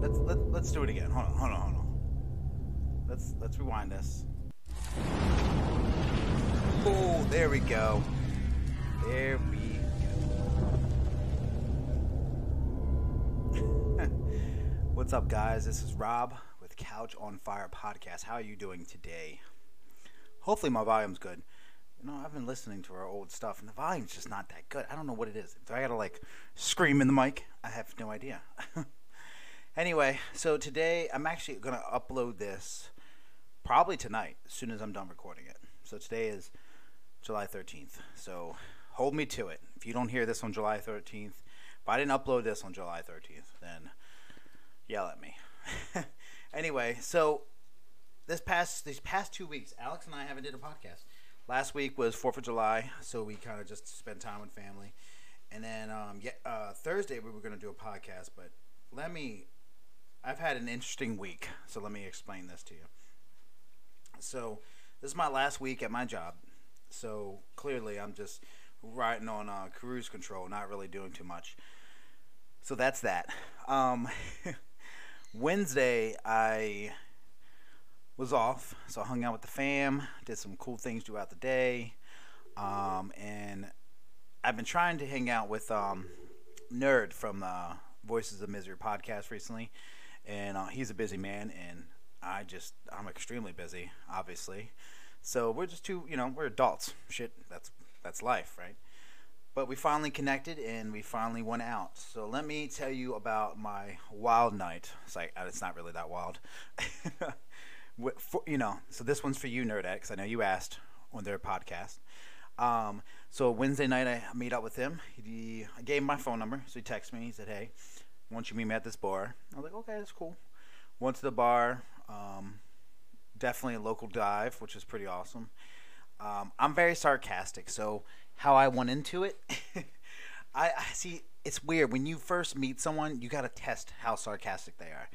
let's let, let's do it again. Hold on, hold on, hold on. Let's let's rewind this. Oh, there we go. There we go. What's up, guys? This is Rob with Couch on Fire podcast. How are you doing today? Hopefully, my volume's good. You know, I've been listening to our old stuff, and the volume's just not that good. I don't know what it is. Do I gotta like scream in the mic? I have no idea. anyway, so today I'm actually gonna upload this probably tonight, as soon as I'm done recording it. So today is July 13th. So hold me to it. If you don't hear this on July 13th, if I didn't upload this on July 13th, then yell at me. anyway, so this past these past two weeks, Alex and I haven't did a podcast. Last week was Fourth of July, so we kind of just spent time with family. And then um, yeah, uh, Thursday we were going to do a podcast, but let me. I've had an interesting week, so let me explain this to you. So this is my last week at my job, so clearly I'm just riding on uh, cruise control, not really doing too much. So that's that. Um, Wednesday I was off, so I hung out with the fam, did some cool things throughout the day, um, and I've been trying to hang out with um, Nerd from uh, Voices of Misery podcast recently, and uh, he's a busy man, and I just I'm extremely busy, obviously. So we're just two, you know, we're adults. Shit, that's that's life, right? But we finally connected and we finally went out. So let me tell you about my wild night. It's like it's not really that wild. for, you know, so this one's for you, Nerdette, because I know you asked on their podcast. Um, so Wednesday night, I meet up with him. He, gave him my phone number, so he texted me. He said, "Hey, don't you meet me at this bar?" I was like, "Okay, that's cool." Went to the bar. Um, definitely a local dive, which is pretty awesome. Um, I'm very sarcastic, so how I went into it, I, I see. It's weird when you first meet someone, you got to test how sarcastic they are.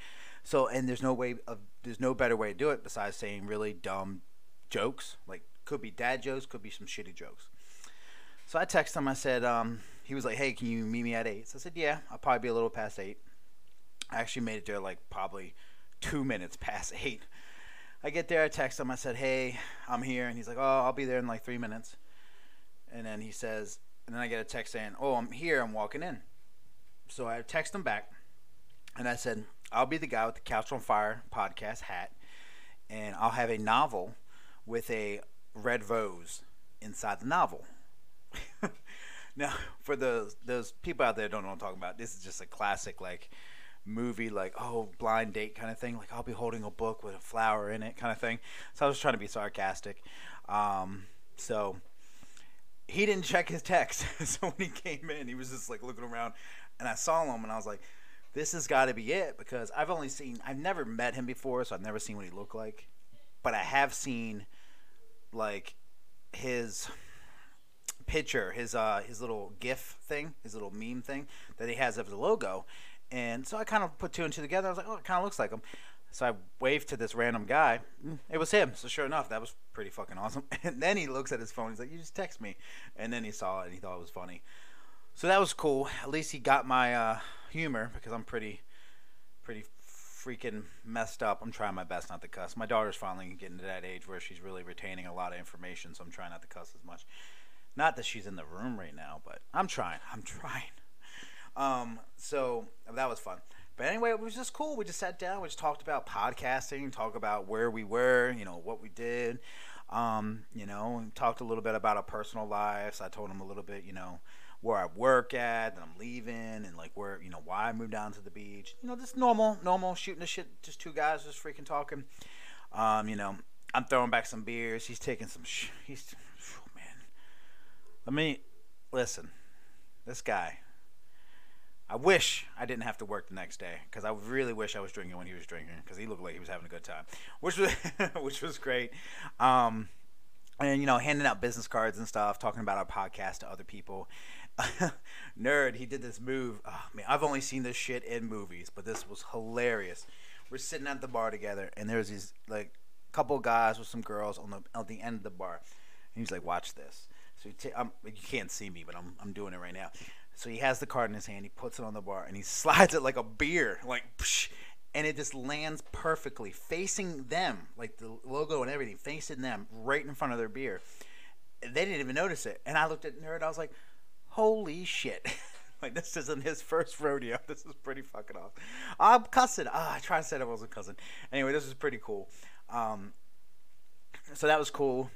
So, and there's no way of there's no better way to do it besides saying really dumb jokes. Like could be dad jokes, could be some shitty jokes. So I texted him. I said, um, he was like, "Hey, can you meet me at 8? So I said, "Yeah, I'll probably be a little past eight. I actually made it there like probably two minutes past eight. I get there, I text him. I said, "Hey, I'm here," and he's like, "Oh, I'll be there in like three minutes." And then he says, and then I get a text saying, "Oh, I'm here. I'm walking in." So I text him back, and I said, I'll be the guy with the Couch on Fire podcast hat, and I'll have a novel with a red rose inside the novel. now, for those those people out there don't know what I'm talking about, this is just a classic like movie, like oh blind date kind of thing. Like I'll be holding a book with a flower in it, kind of thing. So I was trying to be sarcastic. Um, so he didn't check his text. so when he came in, he was just like looking around, and I saw him, and I was like this has got to be it because I've only seen, I've never met him before, so I've never seen what he looked like. But I have seen, like, his picture, his uh, his little GIF thing, his little meme thing that he has of the logo, and so I kind of put two and two together. I was like, oh, it kind of looks like him. So I waved to this random guy. Mm, it was him. So sure enough, that was pretty fucking awesome. And then he looks at his phone. He's like, "You just text me," and then he saw it and he thought it was funny. So that was cool. At least he got my uh, humor because I'm pretty, pretty freaking messed up. I'm trying my best not to cuss. My daughter's finally getting to that age where she's really retaining a lot of information, so I'm trying not to cuss as much. Not that she's in the room right now, but I'm trying. I'm trying. Um, so that was fun. But anyway, it was just cool. We just sat down. We just talked about podcasting, talk about where we were, you know, what we did. Um, you know, talked a little bit about our personal lives. I told him a little bit, you know, where I work at, and I'm leaving, and like where you know why I moved down to the beach. You know, just normal, normal shooting the shit. Just two guys just freaking talking. Um, you know, I'm throwing back some beers. He's taking some. Sh- he's. Let me listen. This guy. I wish I didn't have to work the next day because I really wish I was drinking when he was drinking because he looked like he was having a good time, which was which was great. Um, and you know, handing out business cards and stuff, talking about our podcast to other people. nerd, he did this move. Oh, man, I've only seen this shit in movies, but this was hilarious. We're sitting at the bar together, and there's these like couple guys with some girls on the at the end of the bar. And he's like, "Watch this." So t- you can't see me, but I'm I'm doing it right now. So he has the card in his hand. He puts it on the bar, and he slides it like a beer, like, psh, and it just lands perfectly, facing them, like the logo and everything, facing them, right in front of their beer. They didn't even notice it, and I looked at Nerd. I was like, "Holy shit!" like this isn't his first rodeo. This is pretty fucking awesome. I'm cussing. Ah, I tried to say I wasn't cussing. Anyway, this is pretty cool. Um, so that was cool.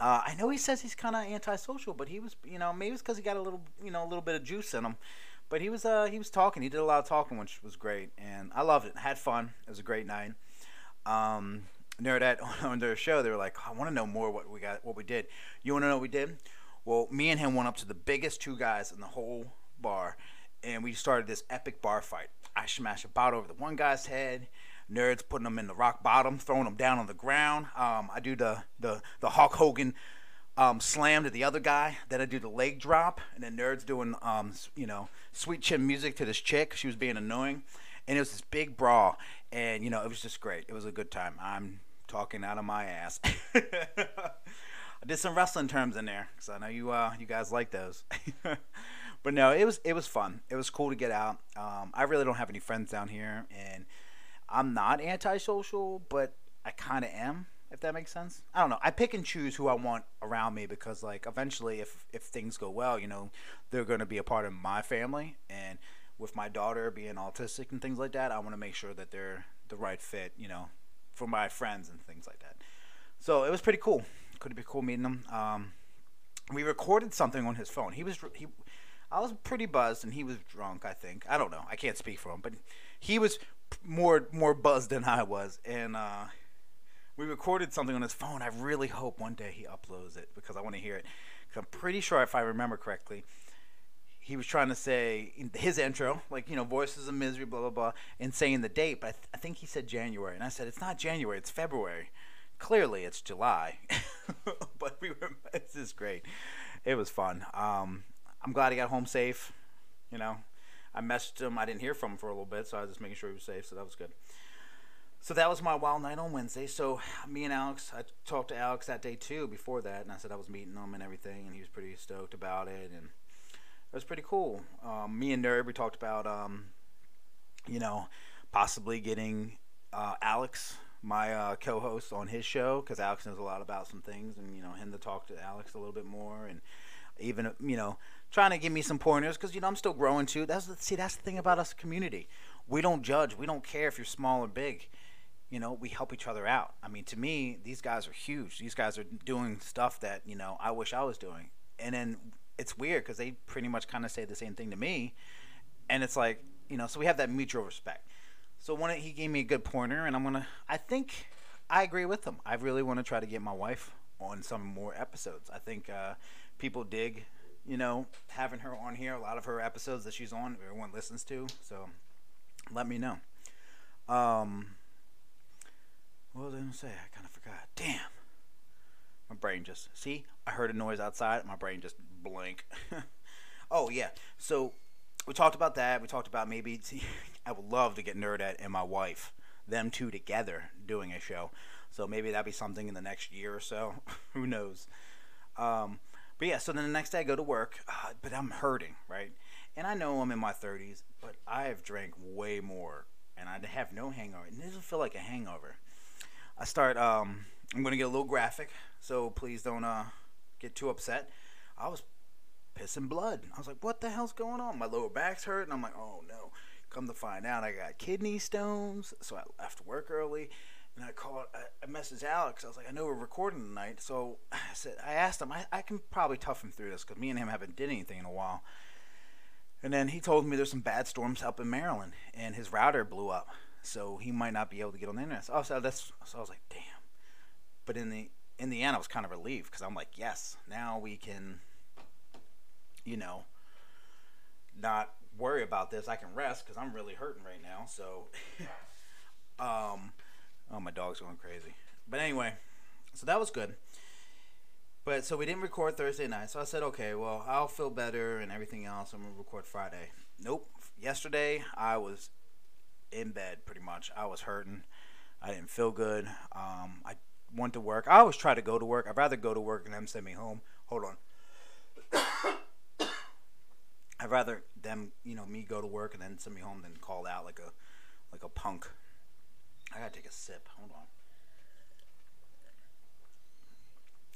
Uh, I know he says he's kind of antisocial, but he was, you know, maybe it's because he got a little, you know, a little bit of juice in him. But he was, uh, he was talking. He did a lot of talking, which was great, and I loved it. Had fun. It was a great night. Um, Nerdette on their show, they were like, "I want to know more what we got, what we did. You want to know what we did? Well, me and him went up to the biggest two guys in the whole bar, and we started this epic bar fight. I smashed a bottle over the one guy's head nerds putting them in the rock bottom, throwing them down on the ground. Um, I do the the the Hulk Hogan um, slam to the other guy. Then I do the leg drop, and then nerds doing um, you know sweet chin music to this chick. She was being annoying, and it was this big brawl, and you know it was just great. It was a good time. I'm talking out of my ass. I did some wrestling terms in there because I know you uh, you guys like those. but no, it was it was fun. It was cool to get out. Um, I really don't have any friends down here, and I'm not antisocial, but I kind of am. If that makes sense, I don't know. I pick and choose who I want around me because, like, eventually, if if things go well, you know, they're going to be a part of my family. And with my daughter being autistic and things like that, I want to make sure that they're the right fit, you know, for my friends and things like that. So it was pretty cool. Could be cool meeting him. Um, we recorded something on his phone. He was he, I was pretty buzzed and he was drunk. I think I don't know. I can't speak for him, but he was more more buzzed than I was, and uh, we recorded something on his phone. I really hope one day he uploads it because I want to hear it. I'm pretty sure, if I remember correctly, he was trying to say his intro, like you know, voices of misery, blah blah blah, and saying the date. But I, th- I think he said January, and I said it's not January, it's February. Clearly, it's July. but we were. This is great. It was fun. Um, I'm glad he got home safe. You know, I messaged him. I didn't hear from him for a little bit, so I was just making sure he was safe. So that was good. So that was my wild night on Wednesday. So me and Alex, I talked to Alex that day too. Before that, and I said I was meeting him and everything, and he was pretty stoked about it, and it was pretty cool. Um, me and Nerd, we talked about, um, you know, possibly getting uh, Alex, my uh, co-host, on his show because Alex knows a lot about some things, and you know, him to talk to Alex a little bit more, and even you know trying to give me some pointers because you know I'm still growing too. That's see that's the thing about us community. We don't judge. We don't care if you're small or big. You know, we help each other out. I mean, to me, these guys are huge. These guys are doing stuff that you know I wish I was doing. And then it's weird because they pretty much kind of say the same thing to me, and it's like you know, so we have that mutual respect. So one, he gave me a good pointer, and I'm gonna. I think I agree with him. I really want to try to get my wife on some more episodes. I think uh, people dig you know, having her on here. A lot of her episodes that she's on, everyone listens to. So let me know. Um, what was I going to say? I kind of forgot. Damn. My brain just. See? I heard a noise outside. My brain just blank. oh, yeah. So we talked about that. We talked about maybe. See, I would love to get Nerdette and my wife, them two together, doing a show. So maybe that'd be something in the next year or so. Who knows? Um, but yeah, so then the next day I go to work, uh, but I'm hurting, right? And I know I'm in my 30s, but I have drank way more, and I have no hangover. And it doesn't feel like a hangover. I start. Um, I'm gonna get a little graphic, so please don't uh, get too upset. I was pissing blood. I was like, "What the hell's going on?" My lower back's hurt, and I'm like, "Oh no." Come to find out, I got kidney stones, so I left work early and I called, I, I messaged Alex. I was like, I know we're recording tonight, so I said, I asked him, I, I can probably tough him through this because me and him haven't did anything in a while. And then he told me there's some bad storms up in Maryland, and his router blew up, so he might not be able to get on the internet. So, so that's, so I was like, damn. But in the in the end, I was kind of relieved because I'm like, yes, now we can, you know, not worry about this. I can rest because I'm really hurting right now. So, um Oh, my dog's going crazy. But anyway, so that was good. But so we didn't record Thursday night. So I said, okay, well, I'll feel better and everything else. I'm going to record Friday. Nope. Yesterday, I was in bed pretty much. I was hurting. I didn't feel good. Um, I went to work. I always try to go to work. I'd rather go to work and them send me home. Hold on. I'd rather them, you know, me go to work and then send me home than call out like a like a punk. I gotta take a sip. Hold on.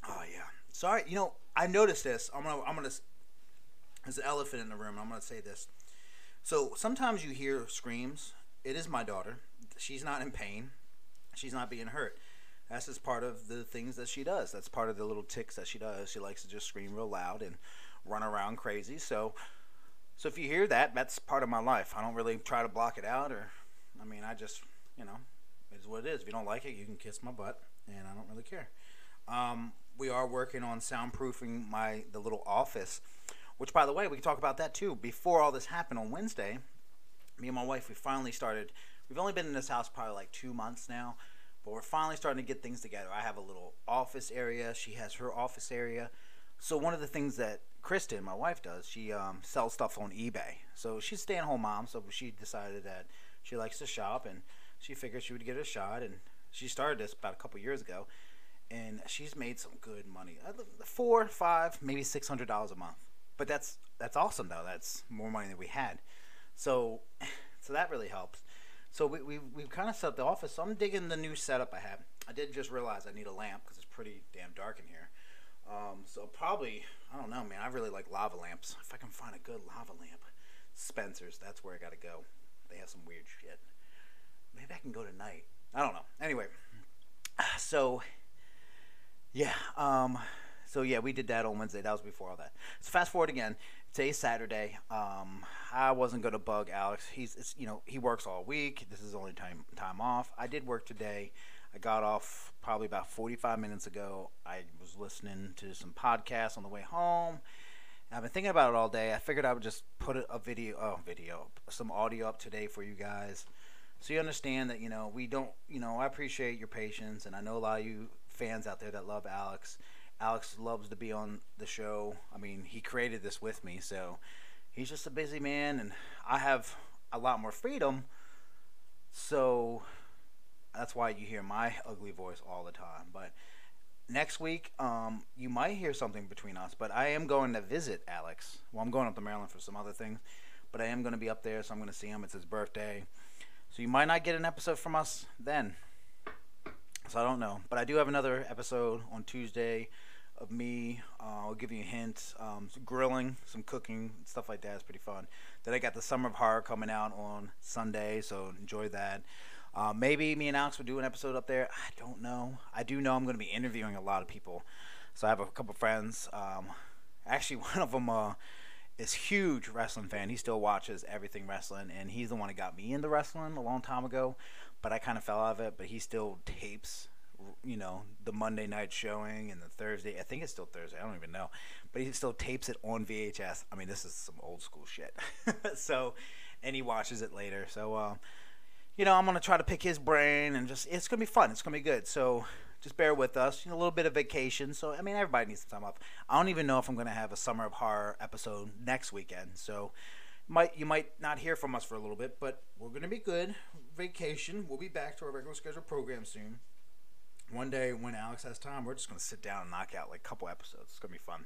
Oh yeah. Sorry, you know I noticed this. I'm gonna I'm gonna. There's an elephant in the room. I'm gonna say this. So sometimes you hear screams. It is my daughter. She's not in pain. She's not being hurt. That's just part of the things that she does. That's part of the little ticks that she does. She likes to just scream real loud and run around crazy. So, so if you hear that, that's part of my life. I don't really try to block it out, or, I mean, I just, you know, it is what it is. If you don't like it, you can kiss my butt, and I don't really care. Um, we are working on soundproofing my the little office, which, by the way, we can talk about that too. Before all this happened on Wednesday, me and my wife, we finally started. We've only been in this house probably like two months now, but we're finally starting to get things together. I have a little office area. She has her office area. So one of the things that Kristen, my wife, does, she um, sells stuff on eBay. So she's a stay-at-home mom, so she decided that she likes to shop, and she figured she would get a shot. And she started this about a couple years ago, and she's made some good money. Uh, four, five, maybe six hundred dollars a month. But that's that's awesome though. That's more money than we had. So so that really helps. So we, we, we've kind of set up the office. So I'm digging the new setup I have. I did just realize I need a lamp because it's pretty damn dark in here. Um, so probably, I don't know, man. I really like lava lamps. If I can find a good lava lamp. Spencer's, that's where I got to go. They have some weird shit. Maybe I can go tonight. I don't know. Anyway, so yeah, um, so yeah, we did that on Wednesday. That was before all that. So fast forward again. Today's Saturday. Um, I wasn't gonna bug Alex. He's you know he works all week. This is only time time off. I did work today. I got off probably about 45 minutes ago. I was listening to some podcasts on the way home. I've been thinking about it all day. I figured I would just put a video, oh, video, some audio up today for you guys, so you understand that you know we don't, you know, I appreciate your patience, and I know a lot of you fans out there that love Alex. Alex loves to be on the show. I mean, he created this with me, so he's just a busy man, and I have a lot more freedom. So that's why you hear my ugly voice all the time. But next week, um, you might hear something between us. But I am going to visit Alex. Well, I'm going up to Maryland for some other things, but I am going to be up there, so I'm going to see him. It's his birthday, so you might not get an episode from us then. So I don't know, but I do have another episode on Tuesday of me. Uh, I'll give you a hint. Um, some grilling, some cooking, stuff like that is pretty fun. Then I got the Summer of Horror coming out on Sunday, so enjoy that. Uh, maybe me and Alex will do an episode up there. I don't know. I do know I'm going to be interviewing a lot of people. So I have a couple friends. Um, actually, one of them uh, is huge wrestling fan. He still watches everything wrestling, and he's the one that got me into wrestling a long time ago. But I kind of fell out of it. But he still tapes you know the Monday night showing and the Thursday. I think it's still Thursday. I don't even know, but he still tapes it on VHS. I mean, this is some old school shit. so, and he watches it later. So, uh, you know, I'm gonna try to pick his brain and just it's gonna be fun. It's gonna be good. So. Just bear with us. You know, a little bit of vacation. So, I mean, everybody needs some time off. I don't even know if I'm going to have a Summer of Horror episode next weekend. So, might you might not hear from us for a little bit, but we're going to be good. Vacation. We'll be back to our regular schedule program soon one day when Alex has time, we're just going to sit down and knock out like a couple episodes. It's going to be fun.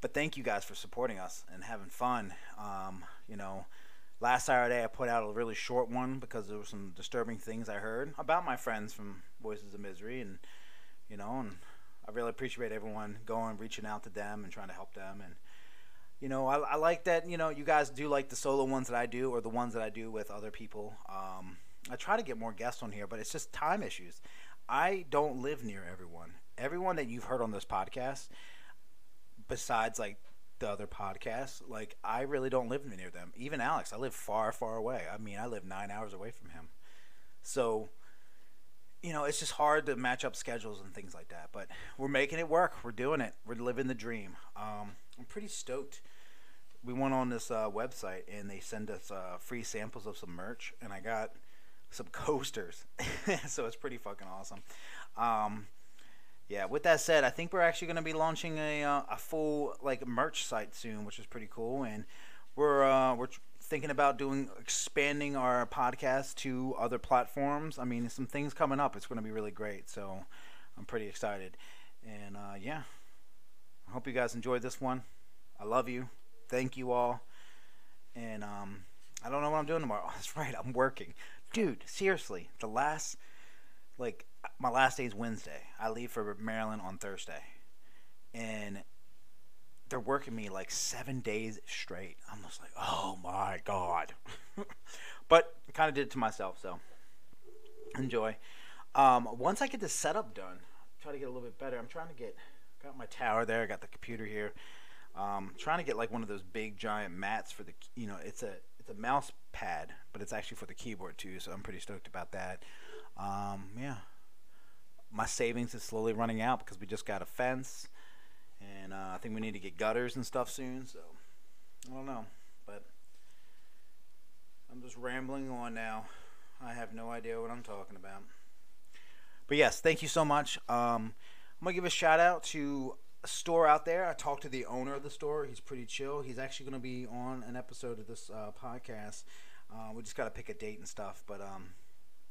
But thank you guys for supporting us and having fun. Um, you know, last Saturday I put out a really short one because there were some disturbing things I heard about my friends from Voices of Misery, and you know, and I really appreciate everyone going, reaching out to them, and trying to help them. And you know, I, I like that. You know, you guys do like the solo ones that I do, or the ones that I do with other people. Um, I try to get more guests on here, but it's just time issues. I don't live near everyone. Everyone that you've heard on this podcast, besides like the other podcasts, like I really don't live near them. Even Alex, I live far, far away. I mean, I live nine hours away from him. So, you know, it's just hard to match up schedules and things like that. But we're making it work. We're doing it. We're living the dream. Um, I'm pretty stoked. We went on this uh, website and they send us uh, free samples of some merch, and I got some coasters. so it's pretty fucking awesome. Um, yeah. With that said, I think we're actually going to be launching a uh, a full like merch site soon, which is pretty cool, and we're uh, we're thinking about doing expanding our podcast to other platforms. I mean, some things coming up. It's going to be really great. So I'm pretty excited, and uh, yeah. I hope you guys enjoyed this one. I love you. Thank you all. And um, I don't know what I'm doing tomorrow. That's right, I'm working, dude. Seriously, the last, like, my last day is Wednesday. I leave for Maryland on Thursday, and they're working me like seven days straight. I'm just like, oh my god. but kind of did it to myself, so enjoy. Um, once I get the setup done, try to get a little bit better. I'm trying to get got my tower there. I got the computer here. Um, trying to get like one of those big giant mats for the you know it's a it's a mouse pad, but it's actually for the keyboard too. So I'm pretty stoked about that. Um, yeah, my savings is slowly running out because we just got a fence and uh, I think we need to get gutters and stuff soon. So I don't know, but I'm just rambling on now. I have no idea what I'm talking about. But yes, thank you so much. Um, I'm gonna give a shout out to a store out there. I talked to the owner of the store. He's pretty chill. He's actually gonna be on an episode of this uh, podcast. Uh, we just gotta pick a date and stuff. But um,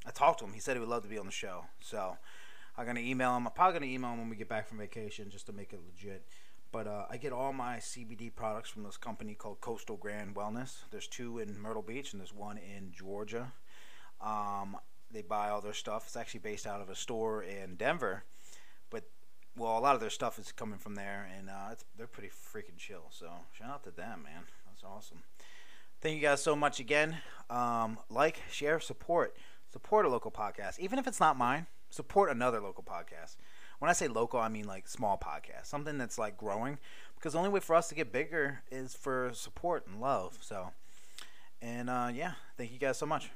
I talked to him. He said he would love to be on the show. So I'm gonna email him. I'm probably gonna email him when we get back from vacation just to make it legit. But uh, I get all my CBD products from this company called Coastal Grand Wellness. There's two in Myrtle Beach and there's one in Georgia. Um, they buy all their stuff. It's actually based out of a store in Denver, but well, a lot of their stuff is coming from there, and uh, they're pretty freaking chill. So shout out to them, man. That's awesome. Thank you guys so much again. Um, like, share, support, support a local podcast, even if it's not mine support another local podcast. When I say local, I mean like small podcast, something that's like growing. Because the only way for us to get bigger is for support and love. So, and uh, yeah, thank you guys so much.